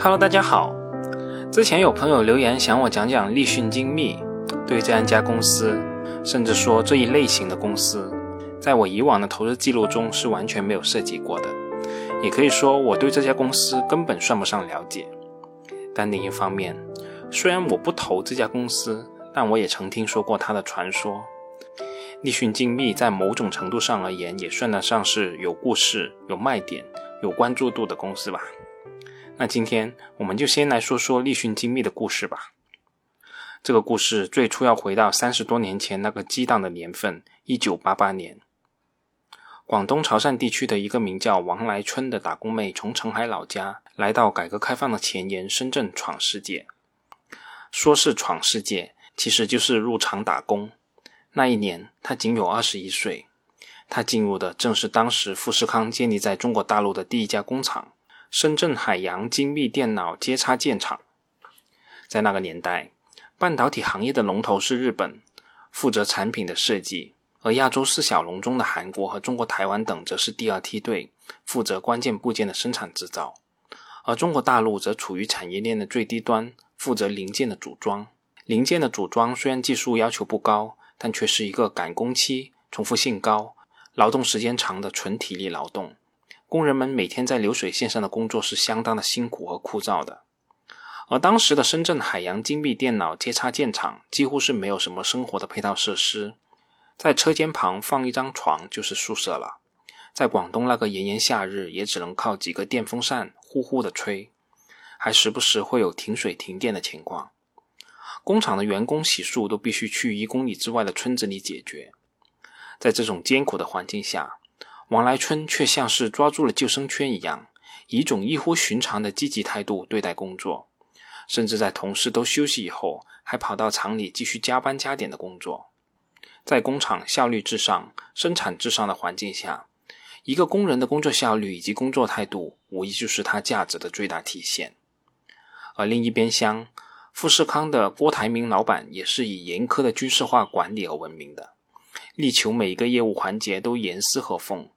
Hello，大家好。之前有朋友留言想我讲讲立讯精密，对这样一家公司，甚至说这一类型的公司，在我以往的投资记录中是完全没有涉及过的。也可以说我对这家公司根本算不上了解。但另一方面，虽然我不投这家公司，但我也曾听说过它的传说。立讯精密在某种程度上而言，也算得上是有故事、有卖点、有关注度的公司吧。那今天我们就先来说说立讯精密的故事吧。这个故事最初要回到三十多年前那个激荡的年份，一九八八年。广东潮汕地区的一个名叫王来春的打工妹，从澄海老家来到改革开放的前沿深圳闯世界。说是闯世界，其实就是入厂打工。那一年，她仅有二十一岁。她进入的正是当时富士康建立在中国大陆的第一家工厂。深圳海洋精密电脑接插件厂，在那个年代，半导体行业的龙头是日本，负责产品的设计；而亚洲四小龙中的韩国和中国台湾等则是第二梯队，负责关键部件的生产制造；而中国大陆则处于产业链的最低端，负责零件的组装。零件的组装虽然技术要求不高，但却是一个赶工期、重复性高、劳动时间长的纯体力劳动。工人们每天在流水线上的工作是相当的辛苦和枯燥的，而当时的深圳海洋精密电脑接插件厂几乎是没有什么生活的配套设施，在车间旁放一张床就是宿舍了。在广东那个炎炎夏日，也只能靠几个电风扇呼呼的吹，还时不时会有停水停电的情况。工厂的员工洗漱都必须去一公里之外的村子里解决。在这种艰苦的环境下。王来春却像是抓住了救生圈一样，以一种异乎寻常的积极态度对待工作，甚至在同事都休息以后，还跑到厂里继续加班加点的工作。在工厂效率至上、生产至上的环境下，一个工人的工作效率以及工作态度，无疑就是他价值的最大体现。而另一边厢，富士康的郭台铭老板也是以严苛的军事化管理而闻名的，力求每一个业务环节都严丝合缝。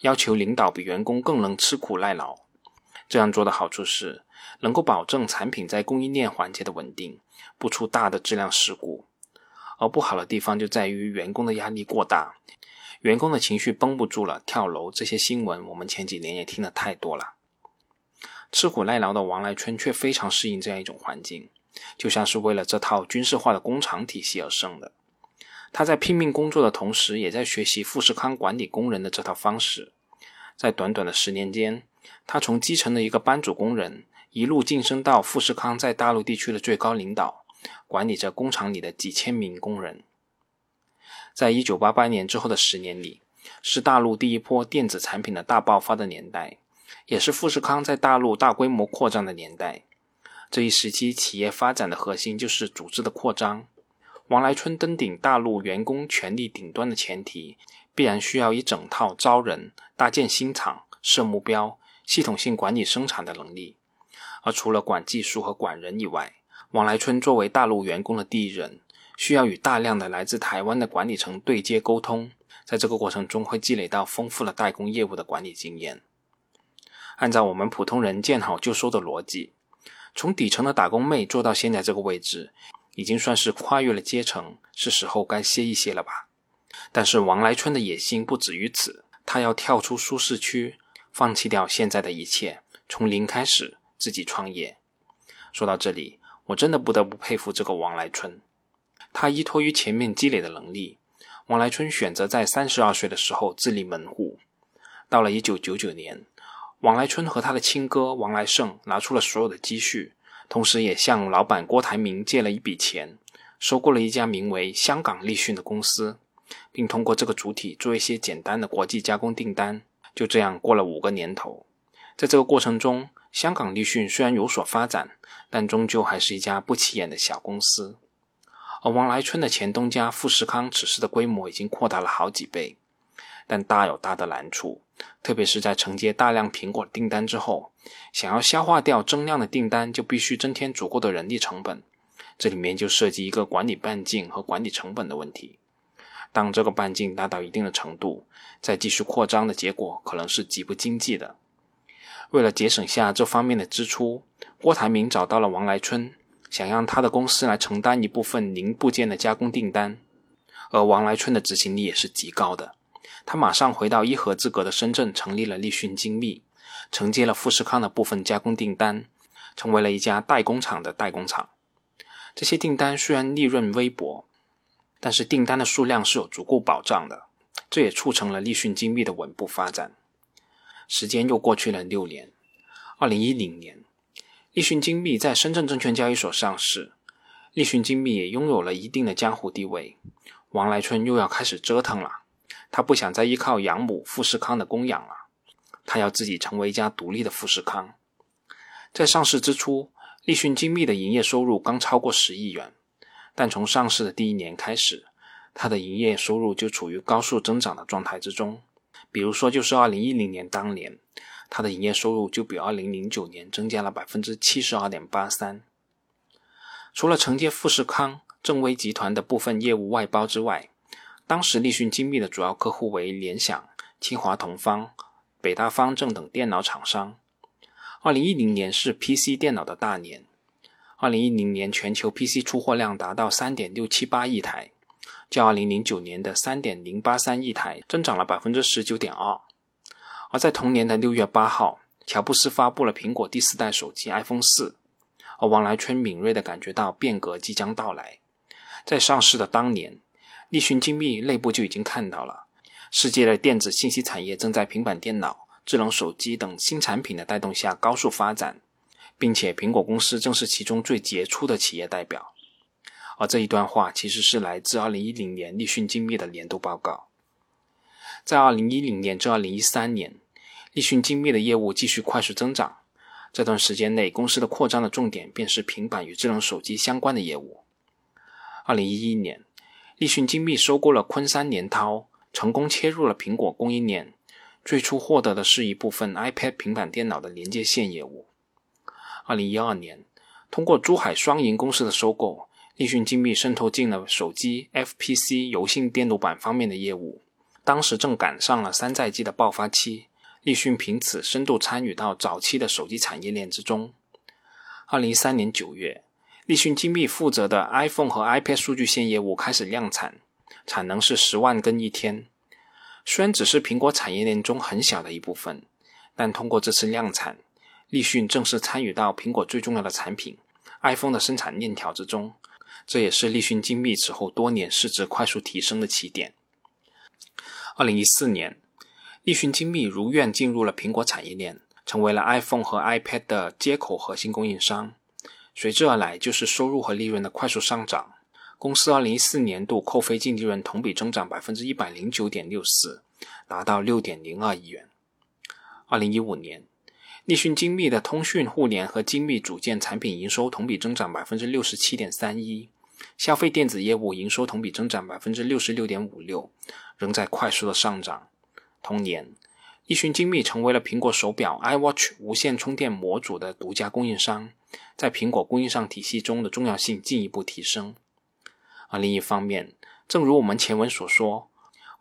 要求领导比员工更能吃苦耐劳，这样做的好处是能够保证产品在供应链环节的稳定，不出大的质量事故；而不好的地方就在于员工的压力过大，员工的情绪绷不住了，跳楼这些新闻我们前几年也听得太多了。吃苦耐劳的王来春却非常适应这样一种环境，就像是为了这套军事化的工厂体系而生的。他在拼命工作的同时，也在学习富士康管理工人的这套方式。在短短的十年间，他从基层的一个班组工人，一路晋升到富士康在大陆地区的最高领导，管理着工厂里的几千名工人。在一九八八年之后的十年里，是大陆第一波电子产品的大爆发的年代，也是富士康在大陆大规模扩张的年代。这一时期，企业发展的核心就是组织的扩张。王来春登顶大陆员工权力顶端的前提，必然需要一整套招人、搭建新厂、设目标、系统性管理生产的能力。而除了管技术和管人以外，王来春作为大陆员工的第一人，需要与大量的来自台湾的管理层对接沟通，在这个过程中会积累到丰富的代工业务的管理经验。按照我们普通人见好就收的逻辑，从底层的打工妹做到现在这个位置。已经算是跨越了阶层，是时候该歇一歇了吧？但是王来春的野心不止于此，他要跳出舒适区，放弃掉现在的一切，从零开始自己创业。说到这里，我真的不得不佩服这个王来春。他依托于前面积累的能力，王来春选择在三十二岁的时候自立门户。到了一九九九年，王来春和他的亲哥王来胜拿出了所有的积蓄。同时，也向老板郭台铭借了一笔钱，收购了一家名为香港立讯的公司，并通过这个主体做一些简单的国际加工订单。就这样过了五个年头，在这个过程中，香港立讯虽然有所发展，但终究还是一家不起眼的小公司。而王来春的前东家富士康，此时的规模已经扩大了好几倍。但大有大的难处，特别是在承接大量苹果订单之后，想要消化掉增量的订单，就必须增添足够的人力成本。这里面就涉及一个管理半径和管理成本的问题。当这个半径达到一定的程度，再继续扩张的结果可能是极不经济的。为了节省下这方面的支出，郭台铭找到了王来春，想让他的公司来承担一部分零部件的加工订单，而王来春的执行力也是极高的。他马上回到伊核资格的深圳，成立了立讯精密，承接了富士康的部分加工订单，成为了一家代工厂的代工厂。这些订单虽然利润微薄，但是订单的数量是有足够保障的，这也促成了立讯精密的稳步发展。时间又过去了六年，二零一零年。立讯精密在深圳证券交易所上市，立讯精密也拥有了一定的江湖地位。王来春又要开始折腾了，他不想再依靠养母富士康的供养了，他要自己成为一家独立的富士康。在上市之初，立讯精密的营业收入刚超过十亿元，但从上市的第一年开始，它的营业收入就处于高速增长的状态之中。比如说，就是二零一零年当年。它的营业收入就比2009年增加了百分之七十二点八三。除了承接富士康、正威集团的部分业务外包之外，当时立讯精密的主要客户为联想、清华同方、北大方正等电脑厂商。2010年是 PC 电脑的大年，2010年全球 PC 出货量达到3.678亿台，较2009年的3.083亿台增长了百分之十九点二。而在同年的六月八号，乔布斯发布了苹果第四代手机 iPhone 四，而王来春敏锐地感觉到变革即将到来。在上市的当年，立讯精密内部就已经看到了，世界的电子信息产业正在平板电脑、智能手机等新产品的带动下高速发展，并且苹果公司正是其中最杰出的企业代表。而这一段话其实是来自二零一零年立讯精密的年度报告。在二零一零年至二零一三年，立讯精密的业务继续快速增长。这段时间内，公司的扩张的重点便是平板与智能手机相关的业务。二零一一年，立讯精密收购了昆山联滔，成功切入了苹果供应链。最初获得的是一部分 iPad 平板电脑的连接线业务。二零一二年，通过珠海双赢公司的收购，立讯精密渗透进了手机、FPC、柔性电路板方面的业务。当时正赶上了山寨机的爆发期，立讯凭此深度参与到早期的手机产业链之中。二零一三年九月，立讯精密负责的 iPhone 和 iPad 数据线业务开始量产，产能是十万根一天。虽然只是苹果产业链中很小的一部分，但通过这次量产，立讯正式参与到苹果最重要的产品 iPhone 的生产链条之中。这也是立讯精密此后多年市值快速提升的起点。二零一四年，立讯精密如愿进入了苹果产业链，成为了 iPhone 和 iPad 的接口核心供应商。随之而来就是收入和利润的快速上涨。公司二零一四年度扣非净利润同比增长百分之一百零九点六四，达到六点零二亿元。二零一五年，立讯精密的通讯互联和精密组件产品营收同比增长百分之六十七点三一。消费电子业务营收同比增长百分之六十六点五六，仍在快速的上涨。同年，立讯精密成为了苹果手表 iWatch 无线充电模组的独家供应商，在苹果供应商体系中的重要性进一步提升。而另一方面，正如我们前文所说，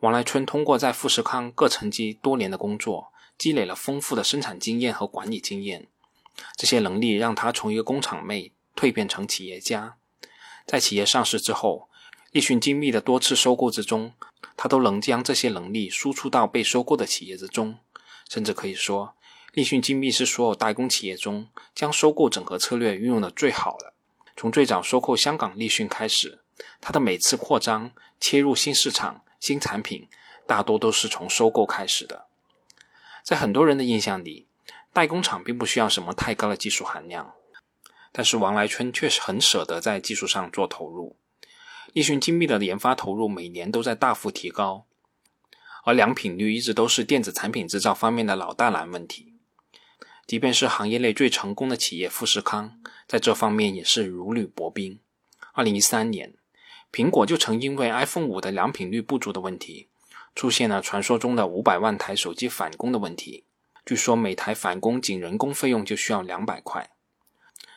王来春通过在富士康各层级多年的工作，积累了丰富的生产经验和管理经验，这些能力让他从一个工厂妹蜕变成企业家。在企业上市之后，立讯精密的多次收购之中，他都能将这些能力输出到被收购的企业之中，甚至可以说，立讯精密是所有代工企业中将收购整合策略运用的最好的。从最早收购香港立讯开始，他的每次扩张、切入新市场、新产品，大多都是从收购开始的。在很多人的印象里，代工厂并不需要什么太高的技术含量。但是王来春确实很舍得在技术上做投入，立讯精密的研发投入每年都在大幅提高，而良品率一直都是电子产品制造方面的老大难问题。即便是行业内最成功的企业富士康，在这方面也是如履薄冰。二零一三年，苹果就曾因为 iPhone 五的良品率不足的问题，出现了传说中的五百万台手机返工的问题。据说每台返工仅人工费用就需要两百块。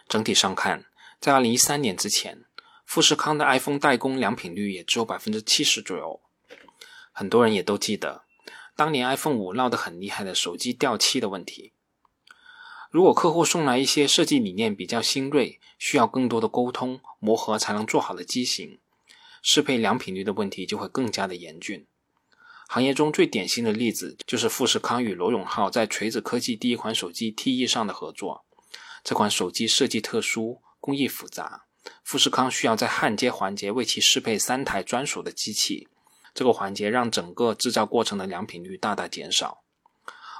整体上看，在二零一三年之前，富士康的 iPhone 代工良品率也只有百分之七十左右。很多人也都记得，当年 iPhone 五闹得很厉害的手机掉漆的问题。如果客户送来一些设计理念比较新锐、需要更多的沟通磨合才能做好的机型，适配良品率的问题就会更加的严峻。行业中最典型的例子就是富士康与罗永浩在锤子科技第一款手机 TE 上的合作。这款手机设计特殊，工艺复杂，富士康需要在焊接环节为其适配三台专属的机器，这个环节让整个制造过程的良品率大大减少。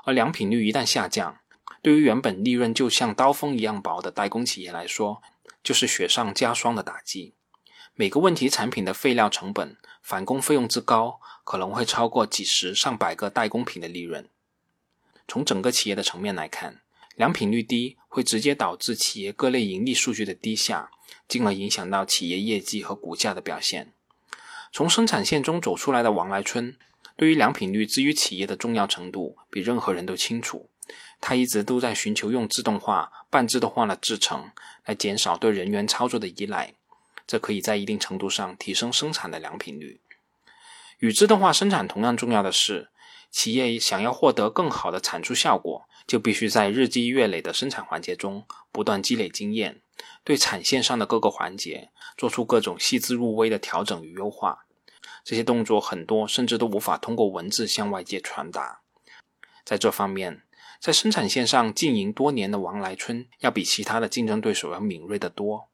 而良品率一旦下降，对于原本利润就像刀锋一样薄的代工企业来说，就是雪上加霜的打击。每个问题产品的废料成本、返工费用之高，可能会超过几十上百个代工品的利润。从整个企业的层面来看，良品率低会直接导致企业各类盈利数据的低下，进而影响到企业业绩和股价的表现。从生产线中走出来的王来春。对于良品率之于企业的重要程度，比任何人都清楚。他一直都在寻求用自动化、半自动化的制程来减少对人员操作的依赖，这可以在一定程度上提升生产的良品率。与自动化生产同样重要的是，企业想要获得更好的产出效果，就必须在日积月累的生产环节中不断积累经验，对产线上的各个环节做出各种细致入微的调整与优化。这些动作很多，甚至都无法通过文字向外界传达。在这方面，在生产线上经营多年的王来春，要比其他的竞争对手要敏锐得多。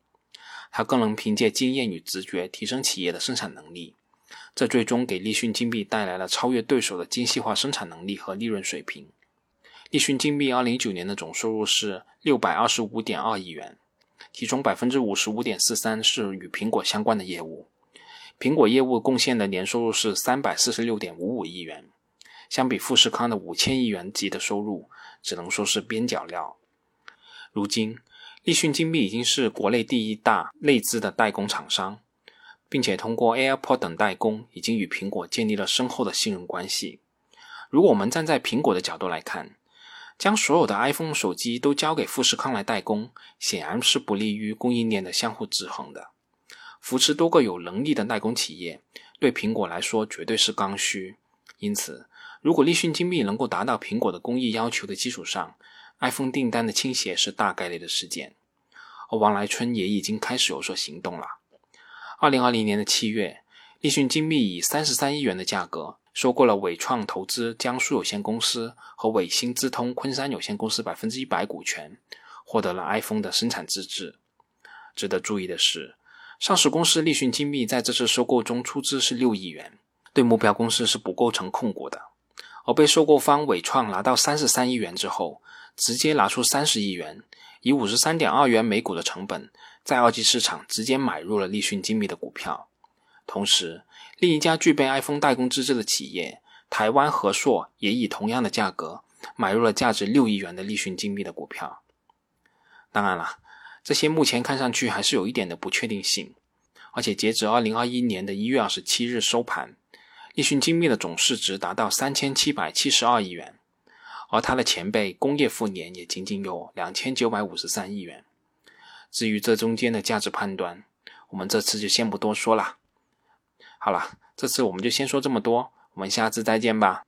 他更能凭借经验与直觉提升企业的生产能力，这最终给立讯精密带来了超越对手的精细化生产能力和利润水平。立讯精密2019年的总收入是625.2亿元，其中55.43%是与苹果相关的业务。苹果业务贡献的年收入是三百四十六点五五亿元，相比富士康的五千亿元级的收入，只能说是边角料。如今，立讯精密已经是国内第一大内资的代工厂商，并且通过 AirPod 等代工，已经与苹果建立了深厚的信任关系。如果我们站在苹果的角度来看，将所有的 iPhone 手机都交给富士康来代工，显然是不利于供应链的相互制衡的。扶持多个有能力的代工企业，对苹果来说绝对是刚需。因此，如果立讯精密能够达到苹果的工艺要求的基础上，iPhone 订单的倾斜是大概率的事件。而王来春也已经开始有所行动了。二零二零年的七月，立讯精密以三十三亿元的价格收购了伟创投资江苏有限公司和伟星资通昆山有限公司百分之一百股权，获得了 iPhone 的生产资质。值得注意的是。上市公司立讯精密在这次收购中出资是六亿元，对目标公司是不构成控股的。而被收购方伟创拿到三十三亿元之后，直接拿出三十亿元，以五十三点二元每股的成本，在二级市场直接买入了立讯精密的股票。同时，另一家具备 iPhone 代工资质的企业台湾和硕也以同样的价格买入了价值六亿元的立讯精密的股票。当然了。这些目前看上去还是有一点的不确定性，而且截止二零二一年的一月二十七日收盘，立讯精密的总市值达到三千七百七十二亿元，而它的前辈工业富年也仅仅有两千九百五十三亿元。至于这中间的价值判断，我们这次就先不多说了。好了，这次我们就先说这么多，我们下次再见吧。